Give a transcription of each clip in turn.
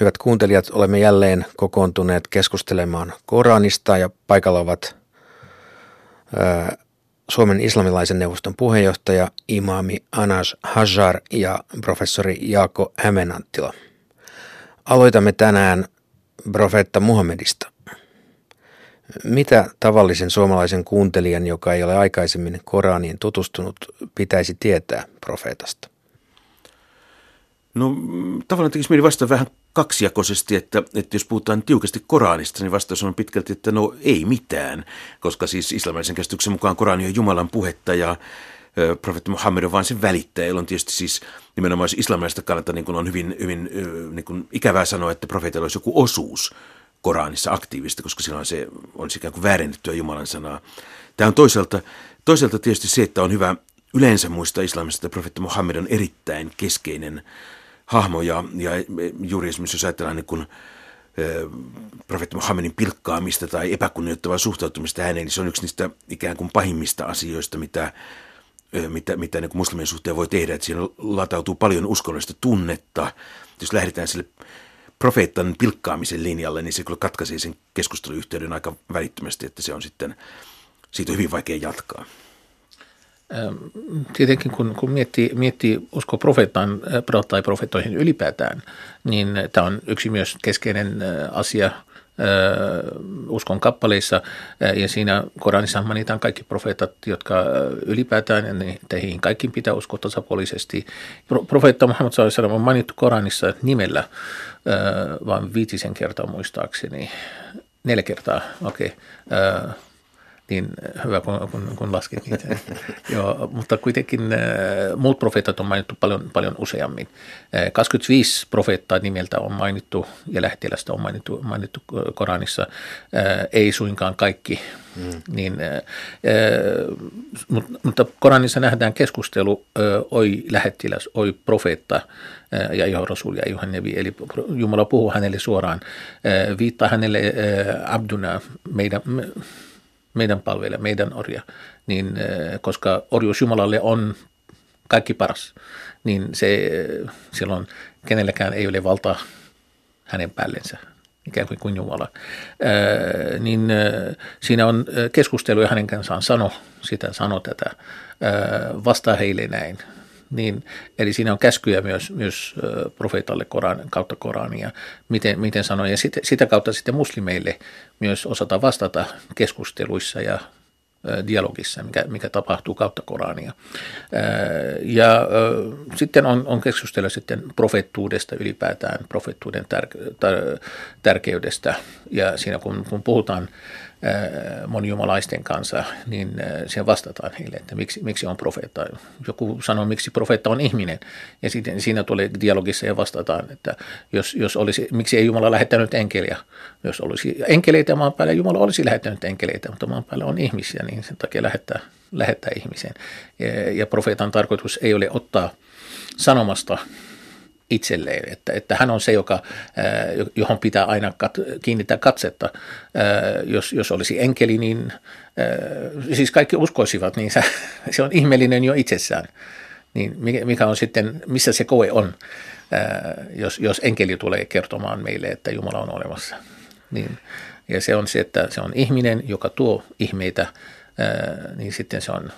Hyvät kuuntelijat, olemme jälleen kokoontuneet keskustelemaan Koranista ja paikalla ovat ää, Suomen islamilaisen neuvoston puheenjohtaja imami Anas Hajar ja professori Jaako Hämeenanttila. Aloitamme tänään profeetta Muhammedista. Mitä tavallisen suomalaisen kuuntelijan, joka ei ole aikaisemmin Koraniin tutustunut, pitäisi tietää profeetasta? No tavallaan tekisi mieli vastata vähän kaksijakoisesti, että, että jos puhutaan tiukasti Koranista, niin vastaus on pitkälti, että no ei mitään, koska siis islamilaisen käsityksen mukaan Korani on Jumalan puhetta ja profeetta Muhammed on vain sen välittäjä, jolloin tietysti siis nimenomaan islamilaisesta kannalta niin kuin on hyvin, hyvin niin kuin ikävää sanoa, että profeetalla olisi joku osuus Koranissa aktiivista, koska silloin se on ikään kuin väärennettyä Jumalan sanaa. Tämä on toisaalta, toisaalta tietysti se, että on hyvä yleensä muistaa islamista, että profeetta Muhammed on erittäin keskeinen hahmo ja, ja juuri esimerkiksi jos ajatellaan niin kuin, profeetta Muhammedin pilkkaamista tai epäkunnioittavaa suhtautumista häneen, niin se on yksi niistä ikään kuin pahimmista asioista, mitä, mitä, mitä niin muslimien suhteen voi tehdä. Että siinä latautuu paljon uskonnollista tunnetta. Jos lähdetään sille profeettan pilkkaamisen linjalle, niin se kyllä katkaisee sen keskusteluyhteyden aika välittömästi, että se on sitten, siitä on hyvin vaikea jatkaa. Tietenkin kun, kun miettii, miettii usko profeettaan tai profeettoihin ylipäätään, niin tämä on yksi myös keskeinen asia uskon kappaleissa ja siinä Koranissa mainitaan kaikki profeetat, jotka ylipäätään, teihin kaikkiin pitää uskoa tasapuolisesti. Profeetta Muhammad sallallahu on mainittu Koranissa nimellä vain viitisen kertaa muistaakseni, neljä kertaa, okei. Okay niin hyvä kun, kun, kun lasket niitä. Joo, mutta kuitenkin äh, muut profeetat on mainittu paljon, paljon useammin. Äh, 25 profeettaa nimeltä on mainittu ja lähettilästä on mainittu, mainittu Koranissa, äh, ei suinkaan kaikki. Mm. Niin, äh, mutta, mutta Koranissa nähdään keskustelu, äh, oi lähettiläs, oi profeetta äh, ja Jeho Rasul ja Johan Nevi, eli Jumala puhuu hänelle suoraan, äh, viittaa hänelle äh, abduna, meidän, meidän palvelija, meidän orja, niin eh, koska orjuus Jumalalle on kaikki paras, niin se silloin kenelläkään ei ole valtaa hänen päällensä, ikään kuin kuin Jumala. Ää, eh, niin siinä on keskustelu ja hänen kanssaan sano sitä, sano tätä, vastaa heille näin. Niin, eli siinä on käskyjä myös, myös profeetalle Koran, kautta Korania, miten, miten sanoa. Ja sit, sitä kautta sitten muslimeille myös osata vastata keskusteluissa ja dialogissa, mikä, mikä tapahtuu kautta Korania. Ja sitten on, on keskustella sitten profettuudesta ylipäätään, profettuuden tär, tär, tärkeydestä. Ja siinä kun, kun puhutaan monijumalaisten kanssa, niin siihen vastataan heille, että miksi, miksi on profeetta. Joku sanoo, miksi profeetta on ihminen, ja sitten siinä tulee dialogissa ja vastataan, että jos, jos olisi, miksi ei Jumala lähettänyt enkeliä. Jos olisi enkeleitä maan päällä, Jumala olisi lähettänyt enkeleitä, mutta maan päällä on ihmisiä, niin sen takia lähettää, lähettää ihmisen. Ja, ja profeetan tarkoitus ei ole ottaa sanomasta itselleen, että, että hän on se, joka, johon pitää aina kat, kiinnittää katsetta. Jos, jos olisi enkeli, niin siis kaikki uskoisivat, niin se, se on ihmeellinen jo itsessään. Niin mikä on sitten, missä se koe on, jos, jos enkeli tulee kertomaan meille, että Jumala on olemassa. Niin, ja se on se, että se on ihminen, joka tuo ihmeitä, niin sitten se on,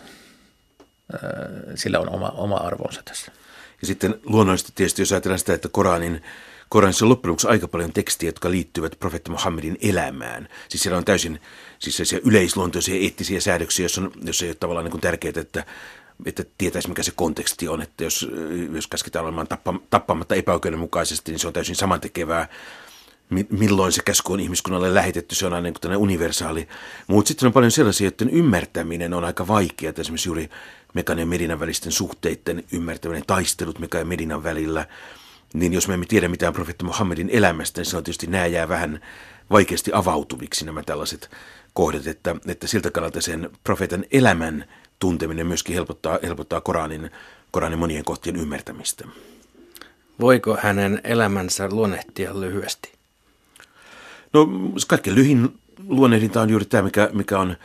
sillä on oma, oma arvonsa tässä. Ja sitten luonnollisesti tietysti, jos ajatellaan sitä, että Koranin Koranissa on loppujen lopuksi aika paljon tekstiä, jotka liittyvät profeetta Muhammedin elämään. Siis siellä on täysin siis yleisluontoisia eettisiä säädöksiä, jos, on, jos ei ole tavallaan niin tärkeää, että, että tietäisi mikä se konteksti on. Että jos, jos käsketään olemaan tappamatta epäoikeudenmukaisesti, niin se on täysin samantekevää milloin se käsky on ihmiskunnalle lähetetty, se on aina niin universaali. Mutta sitten on paljon sellaisia, että ymmärtäminen on aika vaikeaa. Esimerkiksi juuri Mekan ja Medinan välisten suhteiden ymmärtäminen, taistelut Mekan ja Medinan välillä. Niin jos me emme tiedä mitään profeetta Muhammedin elämästä, niin silloin tietysti nämä jää vähän vaikeasti avautuviksi nämä tällaiset kohdat, että, että siltä kannalta sen profeetan elämän tunteminen myöskin helpottaa, helpottaa Koranin, Koranin monien kohtien ymmärtämistä. Voiko hänen elämänsä luonnehtia lyhyesti? No kaikkein lyhin luonnehdinta on juuri tämä, mikä, mikä on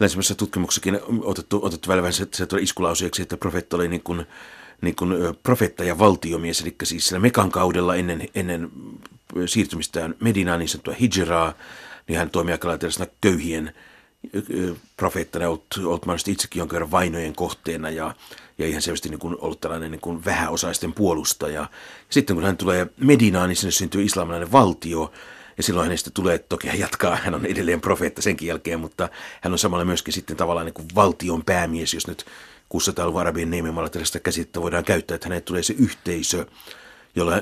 länsimäisessä tutkimuksessakin otettu, otettu välillä vähän se, se iskulauseeksi, että profeetta oli niin kuin, niin kuin profeetta ja valtiomies, eli siis sillä Mekan kaudella ennen, ennen siirtymistään Medinaan, niin sanottua hijraa, niin hän toimii aika lailla köyhien profeettana, ollut, ollut mahdollisesti itsekin jonkin verran vainojen kohteena ja, ja ihan selvästi niin kuin ollut tällainen niin kuin vähäosaisten puolustaja. Ja sitten kun hän tulee Medinaan, niin sinne syntyy islamilainen valtio, ja silloin hänestä tulee, toki hän jatkaa, hän on edelleen profeetta senkin jälkeen, mutta hän on samalla myöskin sitten tavallaan niin kuin valtion päämies, jos nyt 600-luvun arabien niemimalla tällaista käsitettä voidaan käyttää, että hänet tulee se yhteisö, jolla,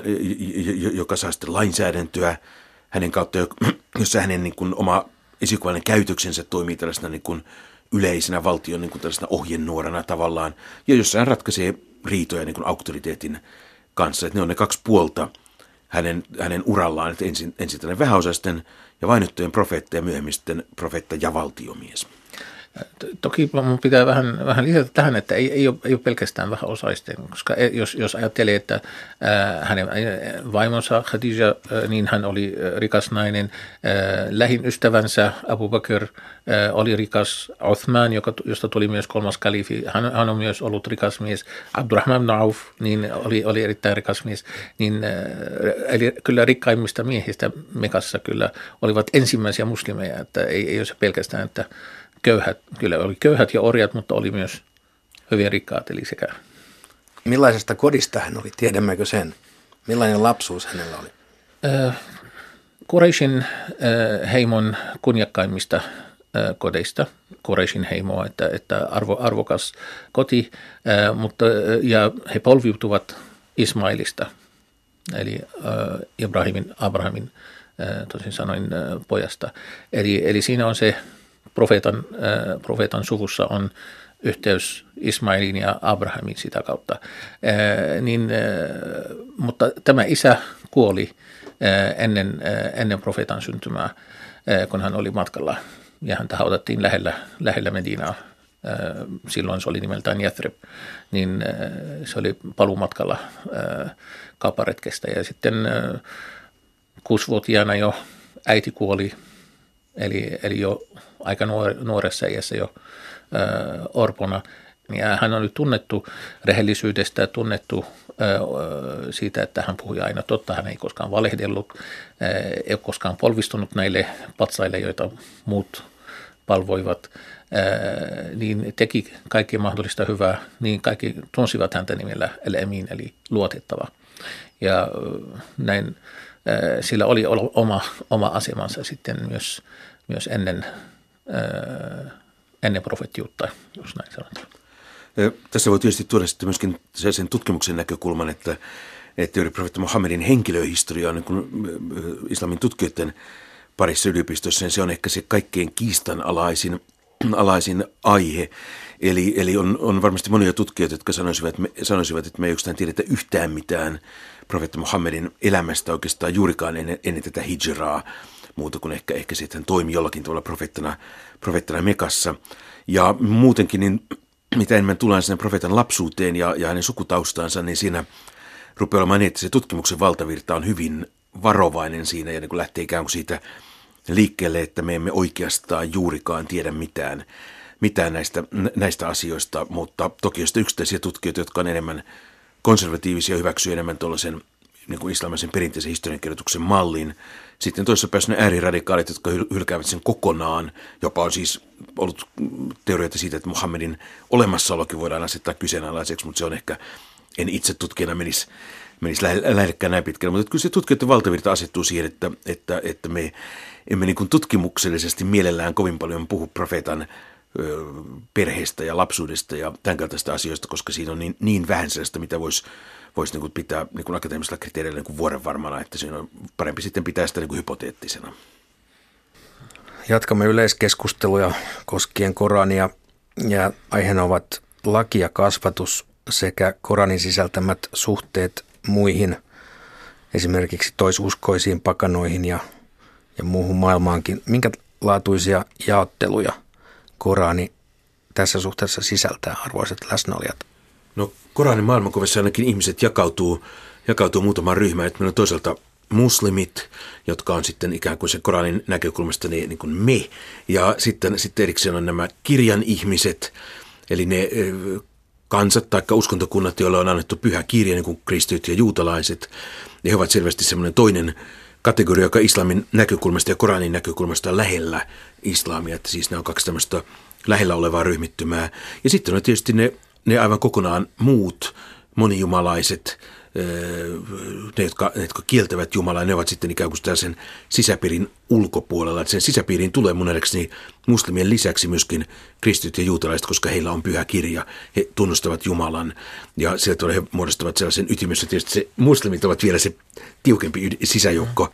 joka saa sitten lainsäädäntöä hänen kautta, jossa hänen niin kuin oma esikuvallinen käytöksensä toimii tällaisena niin kuin yleisenä valtion niin kuin tällaisena ohjenuorana tavallaan, ja jossa hän ratkaisee riitoja niin kuin auktoriteetin kanssa. Että ne on ne kaksi puolta hänen, hänen urallaan, että ensin, ensin tällainen vähäosaisten ja vainottujen profeetta ja myöhemmin sitten profeetta ja valtiomies. Toki minun pitää vähän, vähän lisätä tähän, että ei, ei, ole, ei ole pelkästään vähän osaisten, koska jos, jos ajattelee, että hänen vaimonsa Khadija, niin hän oli rikas nainen, lähin ystävänsä Abu Bakr oli rikas, Uthman, joka, josta tuli myös kolmas kalifi, hän, hän on myös ollut rikas mies, Abdurrahman ibn Auf, niin oli, oli erittäin rikas mies, niin eli kyllä rikkaimmista miehistä Mekassa kyllä olivat ensimmäisiä muslimeja, että ei, ei ole se pelkästään, että köyhät, kyllä oli köyhät ja orjat, mutta oli myös hyvin rikkaat, eli sekä. Millaisesta kodista hän oli, tiedämmekö sen? Millainen lapsuus hänellä oli? Äh, Kureishin äh, heimon kunniakkaimmista äh, kodeista, Kureishin heimoa, että, että arvo, arvokas koti, mutta, ja he polviutuvat Ismailista, eli Ibrahimin, Abrahamin tosin sanoin pojasta. Eli, eli siinä on se profeetan, äh, profeetan suvussa on yhteys Ismailin ja Abrahamin sitä kautta. Äh, niin, äh, mutta tämä isä kuoli ennen, ennen profeetan syntymää, kun hän oli matkalla ja häntä haudattiin lähellä, lähellä Medinaa. Silloin se oli nimeltään Yathrib, niin se oli palumatkalla kaparetkestä ja sitten kuusivuotiaana jo äiti kuoli, eli, eli jo aika nuor, nuoressa iässä jo orpona. Ja hän on nyt tunnettu rehellisyydestä ja tunnettu siitä, että hän puhui aina totta. Hän ei koskaan valehdellut, ei ole koskaan polvistunut näille patsaille, joita muut palvoivat. niin teki kaikki mahdollista hyvää, niin kaikki tunsivat häntä nimellä El Emin, eli luotettava. Ja näin sillä oli oma, oma asemansa sitten myös, myös ennen ennen profettiutta, jos näin sanotaan. Tässä voi tietysti tuoda sitten myöskin sen tutkimuksen näkökulman, että, että juuri profeetta Muhammedin henkilöhistoria on niin islamin tutkijoiden parissa yliopistossa, niin se on ehkä se kaikkein kiistanalaisin alaisin aihe. Eli, eli on, on varmasti monia tutkijoita, jotka sanoisivat, me, sanoisivat, että me ei oikeastaan tiedetä yhtään mitään profeetta Muhammedin elämästä oikeastaan juurikaan ennen, ennen tätä hijraa muuta kuin ehkä, ehkä sitten toimi jollakin tavalla profeettana, profeettana Mekassa. Ja muutenkin, niin mitä enemmän tullaan sinne profeetan lapsuuteen ja, ja hänen sukutaustaansa, niin siinä rupeaa olemaan niin, että se tutkimuksen valtavirta on hyvin varovainen siinä ja niin lähtee ikään kuin siitä liikkeelle, että me emme oikeastaan juurikaan tiedä mitään, mitään näistä, näistä asioista, mutta toki on yksittäisiä tutkijoita, jotka on enemmän konservatiivisia, hyväksyy enemmän tuollaisen niin kuin islamisen perinteisen historiankirjoituksen mallin. Sitten toisessa päässä ne ääriradikaalit, jotka hylkäävät sen kokonaan. Jopa on siis ollut teorioita siitä, että Muhammedin olemassaolokin voidaan asettaa kyseenalaiseksi, mutta se on ehkä, en itse tutkijana menisi, menisi lähellekään näin pitkälle. Mutta kyllä se tutkijoiden valtavirta asettuu siihen, että, että, että me emme niin kuin tutkimuksellisesti mielellään kovin paljon puhu profeetan perheestä ja lapsuudesta ja tämän kaltaista asioista, koska siinä on niin, niin vähän sellaista, mitä voisi voisi niin pitää niin akateemisella kriteereillä niin kuin vuoden varmana, että siinä on parempi sitten pitää sitä niin hypoteettisena. Jatkamme yleiskeskusteluja koskien Korania ja aiheena ovat laki ja kasvatus sekä Koranin sisältämät suhteet muihin, esimerkiksi toisuskoisiin pakanoihin ja, ja muuhun maailmaankin. Minkälaatuisia jaotteluja Korani tässä suhteessa sisältää, arvoisat läsnäolijat? No Koranin maailmankuvassa ainakin ihmiset jakautuu, jakautuu muutamaan ryhmään. Että meillä on toisaalta muslimit, jotka on sitten ikään kuin se Koranin näkökulmasta niin, niin kuin me. Ja sitten, sitten erikseen on nämä kirjan ihmiset, eli ne kansat tai uskontokunnat, joille on annettu pyhä kirja, niin kuin kristityt ja juutalaiset. Ne ovat selvästi semmoinen toinen kategoria, joka islamin näkökulmasta ja Koranin näkökulmasta on lähellä islamia, että siis nämä on kaksi tämmöistä lähellä olevaa ryhmittymää. Ja sitten on tietysti ne, ne aivan kokonaan muut monijumalaiset, ne jotka, ne, jotka kieltävät Jumalaa, ne ovat sitten ikään kuin tällaisen sisäpiirin ulkopuolella. Että sen sisäpiiriin tulee mun nähdäkseni muslimien lisäksi myöskin kristityt ja juutalaiset, koska heillä on pyhä kirja. He tunnustavat Jumalan ja sieltä he muodostavat sellaisen ytimessä. Tietysti se, muslimit ovat vielä se tiukempi sisäjoukko.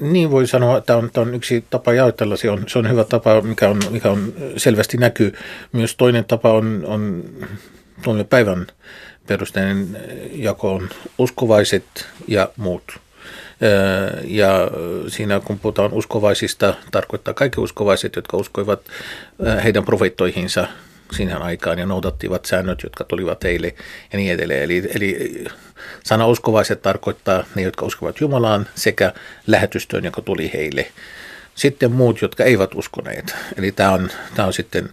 Niin voi sanoa, että on, on yksi tapa jaotella. Se on, se on hyvä tapa, mikä on, mikä on selvästi näkyy. Myös toinen tapa on, on päivän perusteinen jako on uskovaiset ja muut. Ja siinä kun puhutaan uskovaisista, tarkoittaa kaikki uskovaiset, jotka uskoivat heidän profeettoihinsa sinä aikaan ja noudattivat säännöt, jotka tulivat heille ja niin edelleen. Eli, eli sana uskovaiset tarkoittaa ne, jotka uskovat Jumalaan sekä lähetystöön, joka tuli heille. Sitten muut, jotka eivät uskoneet. Eli tämä on, tämä on sitten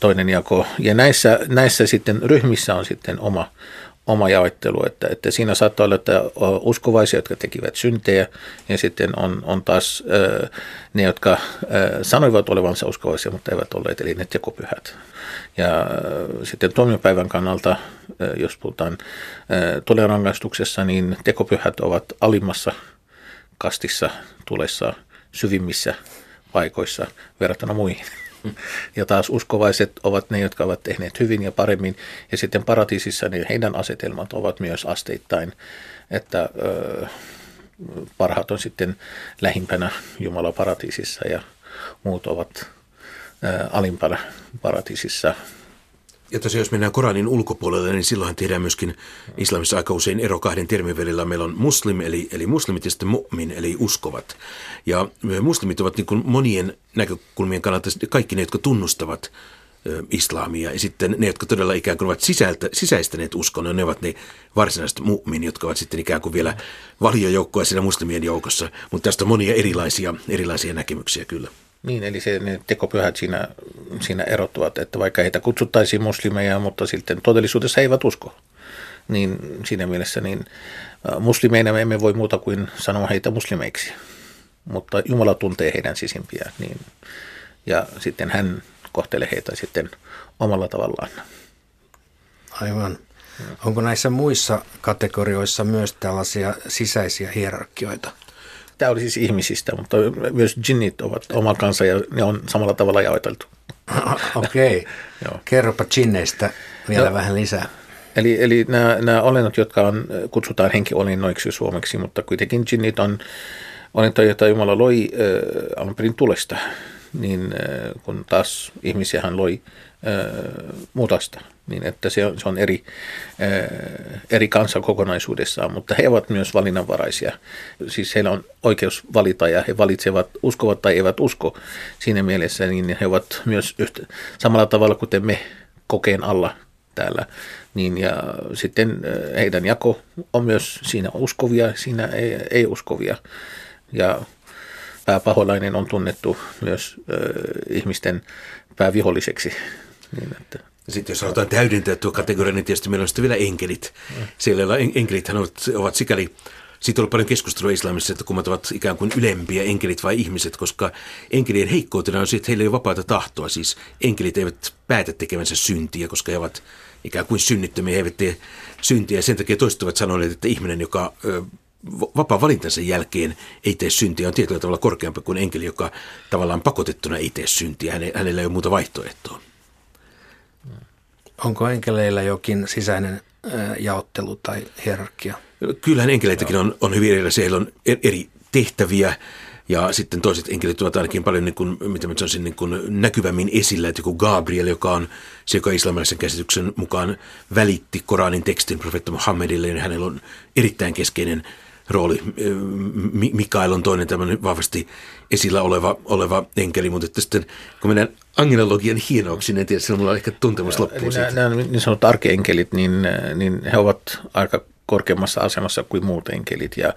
toinen jako. Ja näissä, näissä sitten ryhmissä on sitten oma, oma jaottelu, että, että siinä saattaa olla, että uskovaisia, jotka tekivät syntejä, ja sitten on, on taas ne, jotka sanoivat olevansa uskovaisia, mutta eivät olleet, eli ne tekopyhät. Ja sitten tuomiopäivän kannalta, jos puhutaan rangaistuksessa, niin tekopyhät ovat alimmassa kastissa tulessa syvimmissä paikoissa verrattuna muihin. Ja taas uskovaiset ovat ne, jotka ovat tehneet hyvin ja paremmin. Ja sitten paratiisissa niin heidän asetelmat ovat myös asteittain, että ö, parhaat on sitten lähimpänä Jumala paratiisissa ja muut ovat ö, alimpana paratiisissa ja tosiaan jos mennään Koranin ulkopuolelle, niin silloinhan tehdään myöskin islamissa aika usein ero kahden termin välillä. Meillä on muslim, eli, eli muslimit ja sitten mu'min, eli uskovat. Ja muslimit ovat niin kuin monien näkökulmien kannalta kaikki ne, jotka tunnustavat islamia. Ja sitten ne, jotka todella ikään kuin ovat sisältä, sisäistäneet uskon, ne ovat ne varsinaiset mu'min, jotka ovat sitten ikään kuin vielä valiojoukkoja siinä muslimien joukossa. Mutta tästä on monia erilaisia, erilaisia näkemyksiä kyllä. Niin, eli se, ne tekopyhät siinä, siinä erottuvat, että vaikka heitä kutsuttaisiin muslimeja, mutta sitten todellisuudessa he eivät usko. Niin siinä mielessä niin muslimeina me emme voi muuta kuin sanoa heitä muslimeiksi, mutta Jumala tuntee heidän sisimpiä, niin, ja sitten hän kohtelee heitä sitten omalla tavallaan. Aivan. Onko näissä muissa kategorioissa myös tällaisia sisäisiä hierarkioita? Tämä oli siis ihmisistä, mutta myös jinnit ovat oma kansa ja ne on samalla tavalla jaoteltu. Okei. Okay. Kerropa jinneistä vielä no, vähän lisää. Eli, eli nämä, nämä olennot, jotka on, kutsutaan henkiolennoiksi suomeksi, mutta kuitenkin jinnit on olentoja, joita Jumala loi äh, alun perin tulesta, niin äh, kun taas ihmisiä hän loi äh, mutasta niin että se on, se on eri, eri kansa kokonaisuudessaan, mutta he ovat myös valinnanvaraisia. Siis heillä on oikeus valita ja he valitsevat, uskovat tai eivät usko siinä mielessä, niin he ovat myös yhtä, samalla tavalla kuten me kokeen alla täällä. Niin ja sitten heidän jako on myös siinä uskovia, siinä ei, ei uskovia. Ja pääpaholainen on tunnettu myös äh, ihmisten pääviholliseksi. Niin että sitten jos halutaan täydentää tuo kategoria, niin tietysti meillä on sitten vielä enkelit. Siellä enkelithän ovat, ovat sikäli siitä on ollut paljon keskustelua islamissa, että kummat ovat ikään kuin ylempiä, enkelit vai ihmiset, koska enkelien heikkoutena on se, että heillä ei ole vapaata tahtoa. Siis enkelit eivät päätä tekevänsä syntiä, koska he ovat ikään kuin synnittömiä, he eivät tee syntiä. Sen takia toiset ovat sanoneet, että ihminen, joka vapaa valintansa jälkeen ei tee syntiä, on tietyllä tavalla korkeampi kuin enkeli, joka tavallaan pakotettuna ei tee syntiä. Hänellä ei ole muuta vaihtoehtoa. Onko enkeleillä jokin sisäinen jaottelu tai hierarkia? Kyllähän enkeleitäkin on, on hyvin erilaisia. Heillä on e-, eri tehtäviä ja sitten toiset enkelit ovat ainakin paljon niin kuin, mitä mä sanoisin, niin kuin näkyvämmin esillä, että joku Gabriel, joka on se, joka islamilaisen käsityksen mukaan välitti Koranin tekstin profeetta Muhammedille, niin hänellä on erittäin keskeinen rooli. Mikael on toinen tämmöinen vahvasti esillä oleva, oleva enkeli, mutta että sitten kun mennään angelologian hienouksiin, en tiedä, se on ehkä tuntemus loppuu nämä, nämä niin sanotut arkeenkelit, niin, niin he ovat aika korkeammassa asemassa kuin muut enkelit. Ja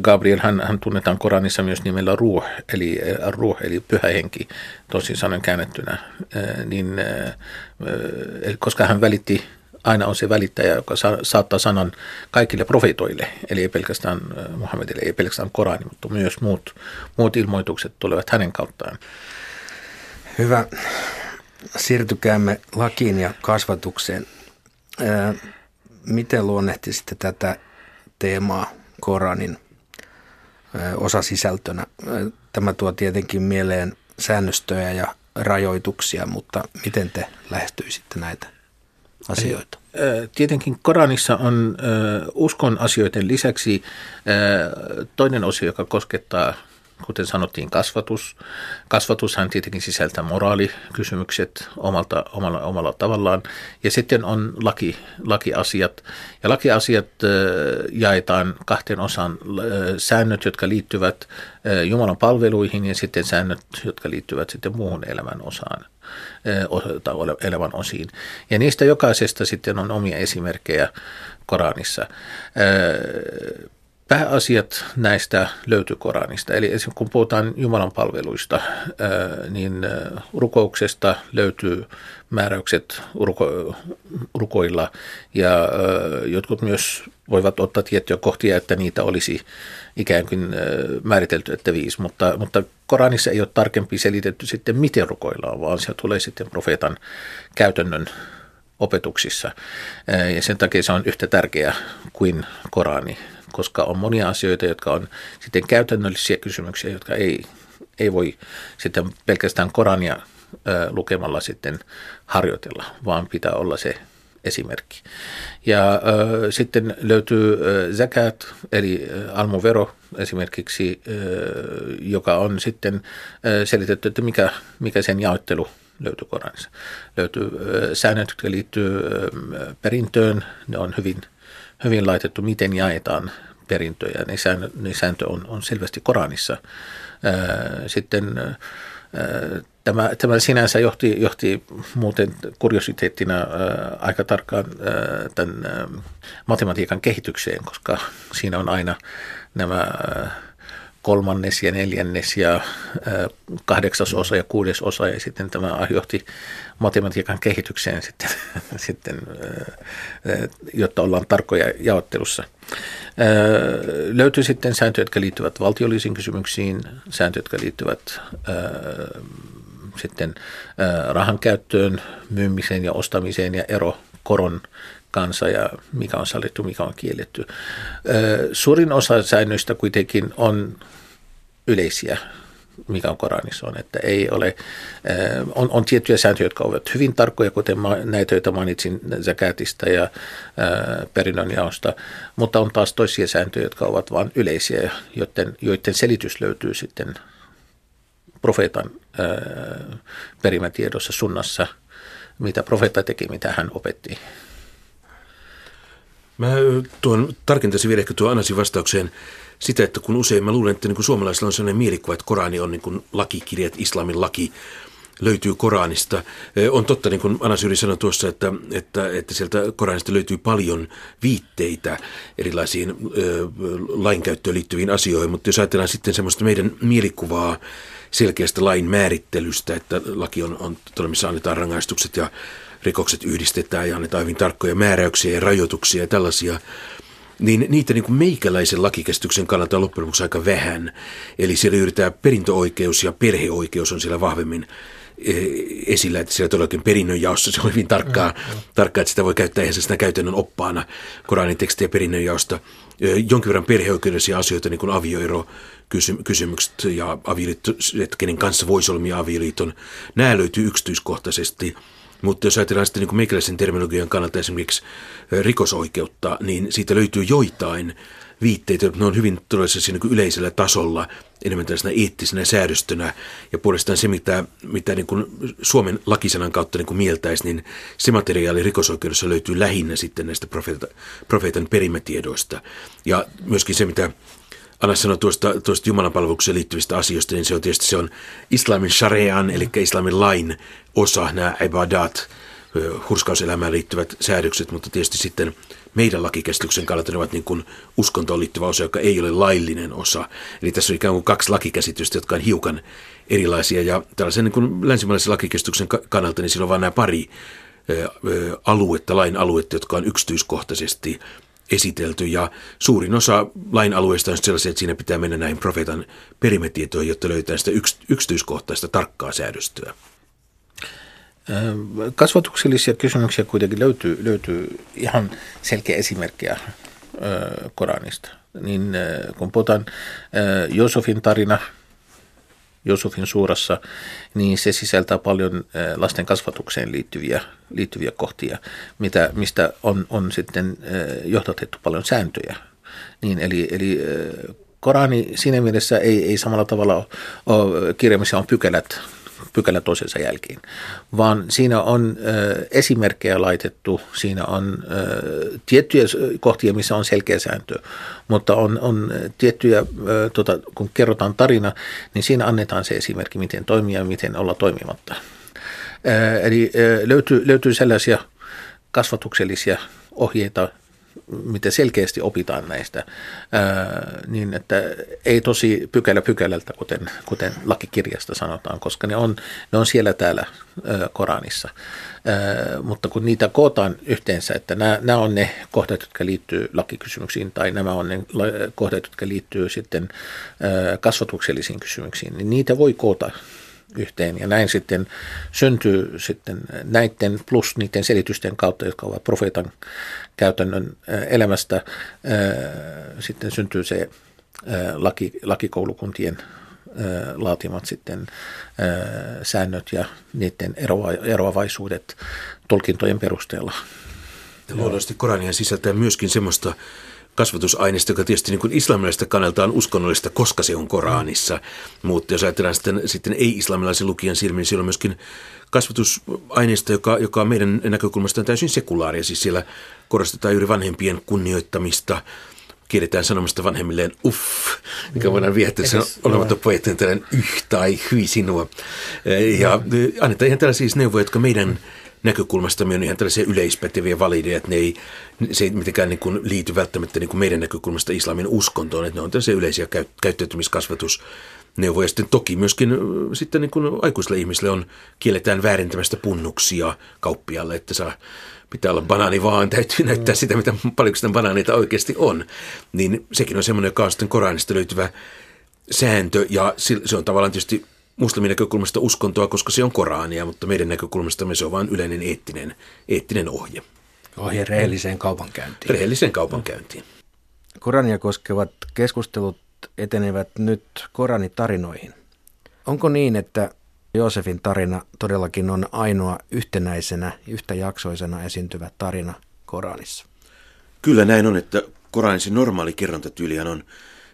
Gabriel, hän, hän tunnetaan Koranissa myös nimellä Ruh, eli Ruh, eli pyhä henki, tosin sanon käännettynä. Niin, koska hän välitti aina on se välittäjä, joka sa- saattaa sanan kaikille profeetoille, eli ei pelkästään Muhammedille, ei pelkästään Korani, mutta myös muut, muut ilmoitukset tulevat hänen kauttaan. Hyvä. Siirtykäämme lakiin ja kasvatukseen. Miten luonnehtisitte tätä teemaa Koranin osasisältönä? Tämä tuo tietenkin mieleen säännöstöjä ja rajoituksia, mutta miten te lähestyisitte näitä asioita? Tietenkin Koranissa on uskon asioiden lisäksi toinen osio, joka koskettaa kuten sanottiin, kasvatus. Kasvatushan tietenkin sisältää moraalikysymykset omalta, omalla, omalla tavallaan. Ja sitten on laki, lakiasiat. Ja lakiasiat jaetaan kahteen osaan. Säännöt, jotka liittyvät Jumalan palveluihin ja sitten säännöt, jotka liittyvät sitten muuhun elämän osaan tai elämän osiin. Ja niistä jokaisesta sitten on omia esimerkkejä Koranissa pääasiat näistä löytyy Koranista. Eli kun puhutaan Jumalan palveluista, niin rukouksesta löytyy määräykset ruko, rukoilla ja jotkut myös voivat ottaa tiettyjä kohtia, että niitä olisi ikään kuin määritelty, että viisi, mutta, mutta Koranissa ei ole tarkempi selitetty sitten, miten rukoillaan, vaan se tulee sitten profeetan käytännön opetuksissa. Ja sen takia se on yhtä tärkeä kuin Korani koska on monia asioita, jotka on sitten käytännöllisiä kysymyksiä, jotka ei, ei voi sitten pelkästään Korania lukemalla sitten harjoitella, vaan pitää olla se esimerkki. Ja äh, sitten löytyy äh, zakat, eli äh, almuvero esimerkiksi, äh, joka on sitten äh, selitetty, että mikä, mikä sen jaottelu löytyy Koranissa. Löytyy äh, säännöt, jotka liittyy äh, perintöön, ne on hyvin hyvin laitettu, miten jaetaan perintöjä. Niin sääntö, niin sääntö on, on selvästi Koranissa. Sitten Tämä, tämä sinänsä johti, johti muuten kuriositeettina aika tarkkaan tämän matematiikan kehitykseen, koska siinä on aina nämä kolmannes ja neljännes ja kahdeksas osa ja kuudes osa ja sitten tämä johti matematiikan kehitykseen sitten, sitten jotta ollaan tarkkoja jaottelussa. Löytyy sitten sääntöjä, jotka liittyvät valtiollisiin kysymyksiin, sääntöjä, jotka liittyvät sitten rahan käyttöön, myymiseen ja ostamiseen ja ero koron kanssa ja mikä on sallittu, mikä on kielletty. Suurin osa säännöistä kuitenkin on yleisiä, mikä on Koranissa on, että ei ole, on, on tiettyjä sääntöjä, jotka ovat hyvin tarkkoja, kuten näitä, joita mainitsin zakatista ja perinnönjaosta, mutta on taas toisia sääntöjä, jotka ovat vain yleisiä, joiden, joiden selitys löytyy sitten profeetan perimätiedossa sunnassa, mitä profeetta teki, mitä hän opetti. Mä tuon tarkentaisin vielä ehkä tuon Anasin vastaukseen sitä, että kun usein mä luulen, että niin suomalaisilla on sellainen mielikuva, että Korani on niin kuin lakikirjat, islamin laki, löytyy Koranista. On totta, niin kuin Anas Yri sanoi tuossa, että, että, että sieltä Koranista löytyy paljon viitteitä erilaisiin ö, lainkäyttöön liittyviin asioihin, mutta jos ajatellaan sitten semmoista meidän mielikuvaa selkeästä lain määrittelystä, että laki on, on missä annetaan rangaistukset ja rikokset yhdistetään ja annetaan hyvin tarkkoja määräyksiä ja rajoituksia ja tällaisia, niin niitä niin kuin meikäläisen lakikäsityksen kannalta on loppujen lopuksi aika vähän. Eli siellä yritetään perintöoikeus ja perheoikeus on siellä vahvemmin e, esillä, että siellä todellakin perinnönjaossa se on hyvin tarkkaa, mm, mm. tarkkaa että sitä voi käyttää ihan sitä käytännön oppaana Koranin tekstiä perinnönjaosta. Jonkin verran perheoikeudellisia asioita, niin kuin avioero, kysymykset ja avioliitto, että kenen kanssa voisi olla avioliiton, nämä löytyy yksityiskohtaisesti – mutta jos ajatellaan sitten niin meikäläisen terminologian kannalta esimerkiksi rikosoikeutta, niin siitä löytyy joitain viitteitä, ne on hyvin todellisessa niin yleisellä tasolla, enemmän tällaisena eettisenä säädöstönä. Ja puolestaan se, mitä, mitä niin kuin Suomen lakisanan kautta niin kuin mieltäisi, niin se materiaali rikosoikeudessa löytyy lähinnä sitten näistä profeetan, profeetan perimätiedoista. Ja myöskin se, mitä Anna sanoi tuosta, tuosta Jumalanpalvelukseen liittyvistä asioista, niin se on tietysti se on islamin sharian, eli islamin lain osa, nämä ibadat, hurskauselämään liittyvät säädökset, mutta tietysti sitten meidän lakikäsityksen kannalta ne ovat niin kuin uskontoon liittyvä osa, joka ei ole laillinen osa. Eli tässä on ikään kuin kaksi lakikäsitystä, jotka on hiukan erilaisia. Ja tällaisen niin kuin länsimaalaisen lakikäsityksen kannalta, niin sillä on vain nämä pari aluetta, lain aluetta, jotka on yksityiskohtaisesti esitelty ja suurin osa lain alueista on sellaisia, että siinä pitää mennä näin profeetan perimetietoihin, jotta löytää sitä yks, yksityiskohtaista tarkkaa säädöstöä. Kasvatuksellisia kysymyksiä kuitenkin löytyy, löytyy ihan selkeä esimerkkejä Koranista. Niin kun puhutaan Josefin tarina, Josefin suurassa, niin se sisältää paljon lasten kasvatukseen liittyviä, liittyviä kohtia, mitä, mistä on, on sitten johdatettu paljon sääntöjä. Niin, eli, eli Korani siinä mielessä ei, ei samalla tavalla ole, ole kirja, missä on pykälät pykälä toisensa jälkeen, vaan siinä on ö, esimerkkejä laitettu, siinä on ö, tiettyjä kohtia, missä on selkeä sääntö, mutta on, on tiettyjä, ö, tota, kun kerrotaan tarina, niin siinä annetaan se esimerkki, miten toimia ja miten olla toimimatta. Ö, eli ö, löytyy, löytyy sellaisia kasvatuksellisia ohjeita, miten selkeästi opitaan näistä, niin että ei tosi pykälä pykälältä, kuten, kuten lakikirjasta sanotaan, koska ne on, ne on siellä täällä ää, Koranissa. Mutta kun niitä kootaan yhteensä, että nämä, nämä on ne kohdat, jotka liittyy lakikysymyksiin, tai nämä on ne kohdat, jotka liittyy sitten kasvatuksellisiin kysymyksiin, niin niitä voi koota yhteen. Ja näin sitten syntyy sitten näiden plus niiden selitysten kautta, jotka ovat profeetan käytännön elämästä, sitten syntyy se laki, lakikoulukuntien laatimat sitten säännöt ja niiden eroa, eroavaisuudet tulkintojen perusteella. Ja luonnollisesti Korania sisältää myöskin semmoista kasvatusaineista, joka tietysti niin islamilaisesta kannalta on uskonnollista, koska se on Koranissa. Mutta jos ajatellaan sitten, sitten ei-islamilaisen lukijan silmin, niin siellä on myöskin kasvatusaineista, joka, joka meidän näkökulmasta on täysin sekulaaria. Siis siellä korostetaan juuri vanhempien kunnioittamista, kielletään sanomasta vanhemmilleen uff, mikä mm. voidaan viehättää sen olematta poettinen tällainen yh tai hyi sinua. Ja annetaan ihan tällaisia siis neuvoja, jotka meidän näkökulmasta on ihan tällaisia yleispäteviä valideja, että ne ei, se ei mitenkään niin kuin liity välttämättä niin kuin meidän näkökulmasta islamin uskontoon, että ne on tällaisia yleisiä käyttäytymiskasvatusneuvoja. Sitten toki myöskin sitten niin kuin aikuisille ihmisille on kielletään väärintämästä punnuksia kauppialle, että saa pitää olla banaani vaan, täytyy näyttää sitä, mitä paljon sitä banaaneita oikeasti on. Niin sekin on semmoinen, joka on sitten Koranista löytyvä sääntö, ja se on tavallaan tietysti muslimin näkökulmasta uskontoa, koska se on Korania, mutta meidän näkökulmasta se on vain yleinen eettinen, eettinen ohje. Ohje rehelliseen kaupankäyntiin. Rehelliseen kaupankäyntiin. Korania koskevat keskustelut etenevät nyt Koranitarinoihin. Onko niin, että Joosefin tarina todellakin on ainoa yhtenäisenä, yhtäjaksoisena esiintyvä tarina Koranissa? Kyllä näin on, että Koranin normaali kerrontatyylihän on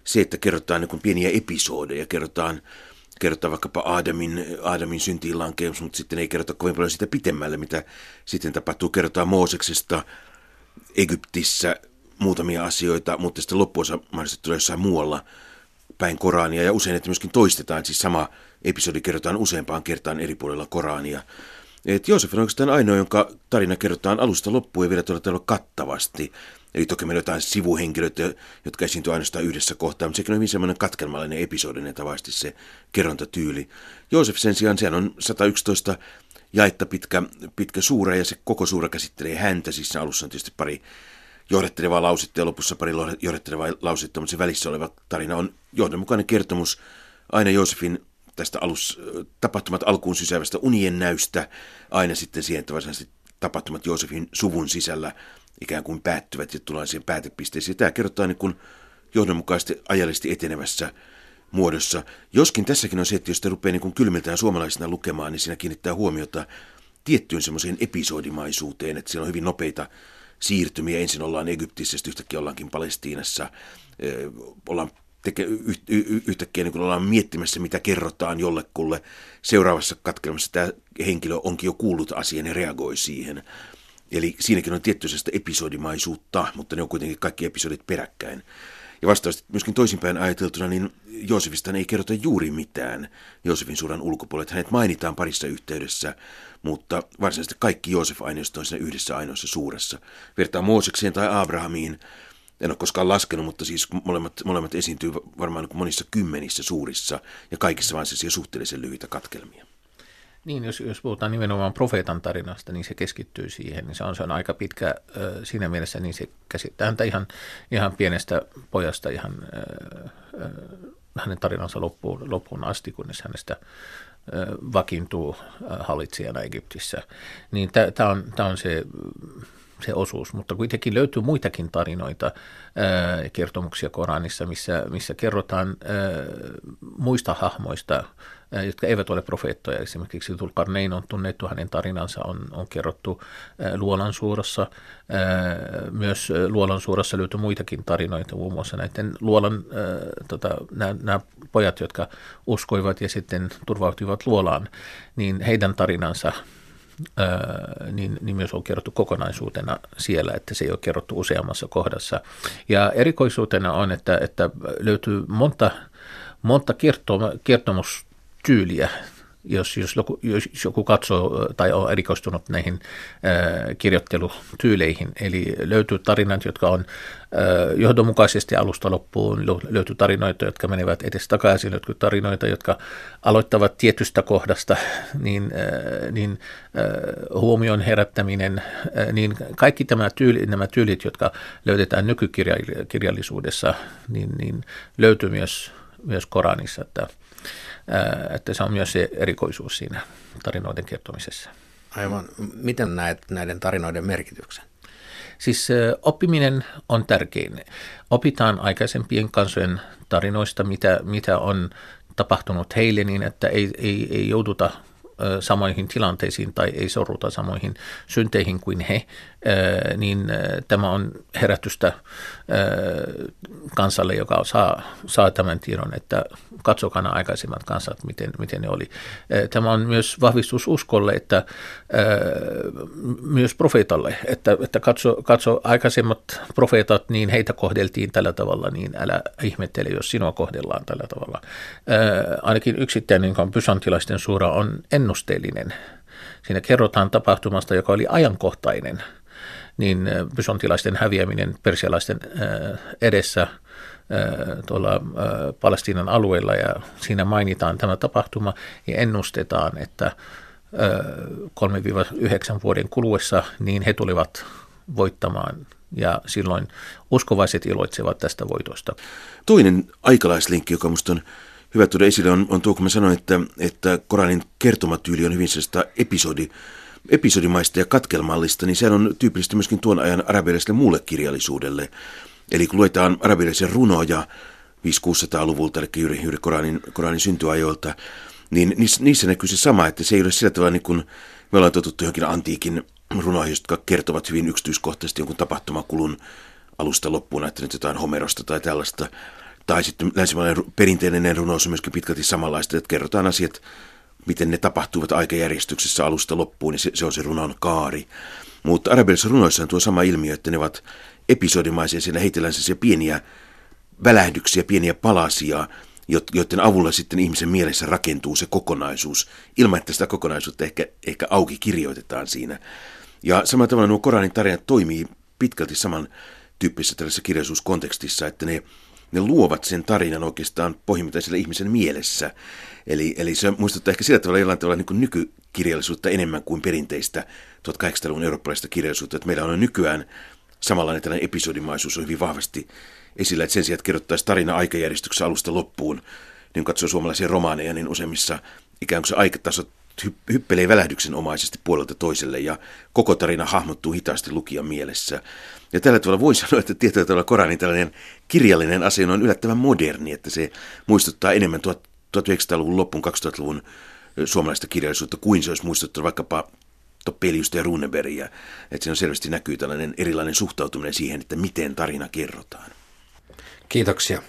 se, että kerrotaan niin pieniä episodeja, kerrotaan kerrotaan vaikkapa Aadamin, Aadamin syntiin lankeus, mutta sitten ei kerrota kovin paljon sitä pitemmälle, mitä sitten tapahtuu. Kerrotaan Mooseksesta Egyptissä muutamia asioita, mutta sitten loppuosa mahdollisesti tulee jossain muualla päin Korania ja usein, että myöskin toistetaan, siis sama episodi kerrotaan useampaan kertaan eri puolilla Korania. Et Joosef on oikeastaan ainoa, jonka tarina kerrotaan alusta loppuun ja vielä todella kattavasti. Eli toki meillä on jotain sivuhenkilöitä, jotka esiintyy ainoastaan yhdessä kohtaa, mutta sekin on hyvin semmoinen katkelmallinen episodinen tavasti se kerrontatyyli. Joosef sen sijaan, sehän on 111 jaetta pitkä, pitkä suura ja se koko suura käsittelee häntä. Siis alussa on tietysti pari johdattelevaa lausetta ja lopussa pari johdattelevaa lausetta, mutta se välissä oleva tarina on johdonmukainen kertomus aina Joosefin tästä alus, tapahtumat alkuun sysäävästä unien näystä aina sitten siihen, että tapahtumat Joosefin suvun sisällä ikään kuin päättyvät ja tullaan siihen päätepisteeseen. Tämä kerrotaan niin kuin johdonmukaisesti ajallisesti etenevässä muodossa. Joskin tässäkin on se, että jos te rupeaa niin kylmiltään suomalaisena lukemaan, niin siinä kiinnittää huomiota tiettyyn semmoiseen episodimaisuuteen, että siellä on hyvin nopeita siirtymiä. Ensin ollaan Egyptissä, sitten yhtäkkiä ollaankin Palestiinassa, ollaan teke, yht, y, yhtäkkiä niin kun ollaan miettimässä, mitä kerrotaan jollekulle. Seuraavassa katkelmassa tämä henkilö onkin jo kuullut asian ja reagoi siihen. Eli siinäkin on tiettyistä episodimaisuutta, mutta ne on kuitenkin kaikki episodit peräkkäin. Ja vastaavasti myöskin toisinpäin ajateltuna, niin Joosefista ei kerrota juuri mitään Joosefin suran ulkopuolelle. Hänet mainitaan parissa yhteydessä, mutta varsinaisesti kaikki Joosef-aineisto on siinä yhdessä ainoassa suuressa. Vertaa Moosekseen tai Abrahamiin, en ole koskaan laskenut, mutta siis molemmat, molemmat esiintyy varmaan monissa kymmenissä suurissa ja kaikissa vain suhteellisen lyhyitä katkelmia. Niin, jos, jos puhutaan nimenomaan profeetan tarinasta, niin se keskittyy siihen. Niin se, on, se on aika pitkä ö, siinä mielessä, niin se käsittää häntä ihan, ihan pienestä pojasta ihan ö, ö, hänen tarinansa loppuun, loppuun asti, kunnes hänestä vakiintuu hallitsijana Egyptissä. Niin tämä on, on se se osuus, mutta kuitenkin löytyy muitakin tarinoita, kertomuksia Koranissa, missä, missä kerrotaan muista hahmoista, jotka eivät ole profeettoja. Esimerkiksi Tulkarnein on tunnettu, hänen tarinansa on, on kerrottu ää, Luolan suurassa. Ää, myös Luolan suurassa löytyy muitakin tarinoita, muun muassa näiden Luolan, tota, nämä pojat, jotka uskoivat ja sitten turvautuivat Luolaan, niin heidän tarinansa – niin, niin myös on kerrottu kokonaisuutena siellä, että se ei ole kerrottu useammassa kohdassa. Ja erikoisuutena on, että, että löytyy monta, monta kertomustyyliä jos, jos, joku, jos joku katsoo tai on erikoistunut näihin ää, kirjoittelutyyleihin. Eli löytyy tarinat, jotka on ää, johdonmukaisesti alusta loppuun, löytyy tarinoita, jotka menevät edes takaisin, löytyy tarinoita, jotka aloittavat tietystä kohdasta, niin, ää, niin ää, huomion herättäminen, ää, niin kaikki tämä tyyli, nämä tyylit, jotka löydetään nykykirjallisuudessa, niin, niin löytyy myös, myös Koranissa, että että se on myös se erikoisuus siinä tarinoiden kertomisessa. Aivan. Miten näet näiden tarinoiden merkityksen? Siis oppiminen on tärkein. Opitaan aikaisempien kansojen tarinoista, mitä, mitä on tapahtunut heille niin, että ei, ei, ei jouduta samoihin tilanteisiin tai ei sorruta samoihin synteihin kuin he, niin tämä on herätystä kansalle, joka saa, saa tämän tiedon, että katsokaa aikaisemmat kansat, miten, miten ne oli. Tämä on myös vahvistus uskolle, että myös profeetalle, että, että katso, katso aikaisemmat profeetat, niin heitä kohdeltiin tällä tavalla, niin älä ihmettele, jos sinua kohdellaan tällä tavalla. Ainakin yksittäinen, joka on bysantilaisten suura, on ennusteellinen. Siinä kerrotaan tapahtumasta, joka oli ajankohtainen, niin bysontilaisten häviäminen persialaisten edessä tuolla Palestiinan alueella ja siinä mainitaan tämä tapahtuma ja ennustetaan, että 3-9 vuoden kuluessa niin he tulivat voittamaan ja silloin uskovaiset iloitsevat tästä voitosta. Toinen aikalaislinkki, joka minusta on hyvä tuoda esille, on, on tuo, kun mä sanoin, että, että Koranin kertomatyyli on hyvin sellaista episodi, episodimaista ja katkelmallista, niin se on tyypillistä myöskin tuon ajan arabialaiselle muulle kirjallisuudelle. Eli kun luetaan arabialaisia runoja 500-600-luvulta, eli juuri, juuri Koranin, Koranin syntyajoilta, niin niissä, niissä näkyy se sama, että se ei ole sillä tavalla niin kuin me ollaan totuttu johonkin antiikin runoihin, jotka kertovat hyvin yksityiskohtaisesti jonkun tapahtumakulun alusta loppuun, että nyt jotain Homerosta tai tällaista. Tai sitten länsimainen perinteinen runous on myöskin pitkälti samanlaista, että kerrotaan asiat, miten ne tapahtuvat aikajärjestyksessä alusta loppuun, niin se, se on se runon kaari. Mutta arabialaisissa runoissa on tuo sama ilmiö, että ne ovat episodimaisia, siellä heitellään pieniä välähdyksiä, pieniä palasia, joiden avulla sitten ihmisen mielessä rakentuu se kokonaisuus, ilman että sitä kokonaisuutta ehkä, ehkä auki kirjoitetaan siinä. Ja samalla tavalla nuo Koranin tarinat toimii pitkälti saman tyyppisessä tällaisessa kirjallisuuskontekstissa, että ne, ne luovat sen tarinan oikeastaan pohjimmiltaan ihmisen mielessä. Eli, eli se muistuttaa ehkä sillä tavalla jollain tavalla niin nykykirjallisuutta enemmän kuin perinteistä 1800-luvun eurooppalaista kirjallisuutta, että meillä on nykyään samanlainen tällainen episodimaisuus on hyvin vahvasti esillä, että sen sijaan, että kerrottaisiin tarina aikajärjestyksessä alusta loppuun, niin katsoo suomalaisia romaaneja, niin useimmissa ikään kuin se aikataso hyppelee välähdyksenomaisesti puolelta toiselle ja koko tarina hahmottuu hitaasti lukijan mielessä. Ja tällä tavalla voi sanoa, että tietyllä tavalla Koranin tällainen kirjallinen asia on yllättävän moderni, että se muistuttaa enemmän 1900-luvun loppuun 2000-luvun suomalaista kirjallisuutta kuin se olisi muistuttanut vaikkapa Toppeliusta ja Runebergia. Että siinä selvästi näkyy tällainen erilainen suhtautuminen siihen, että miten tarina kerrotaan. Kiitoksia.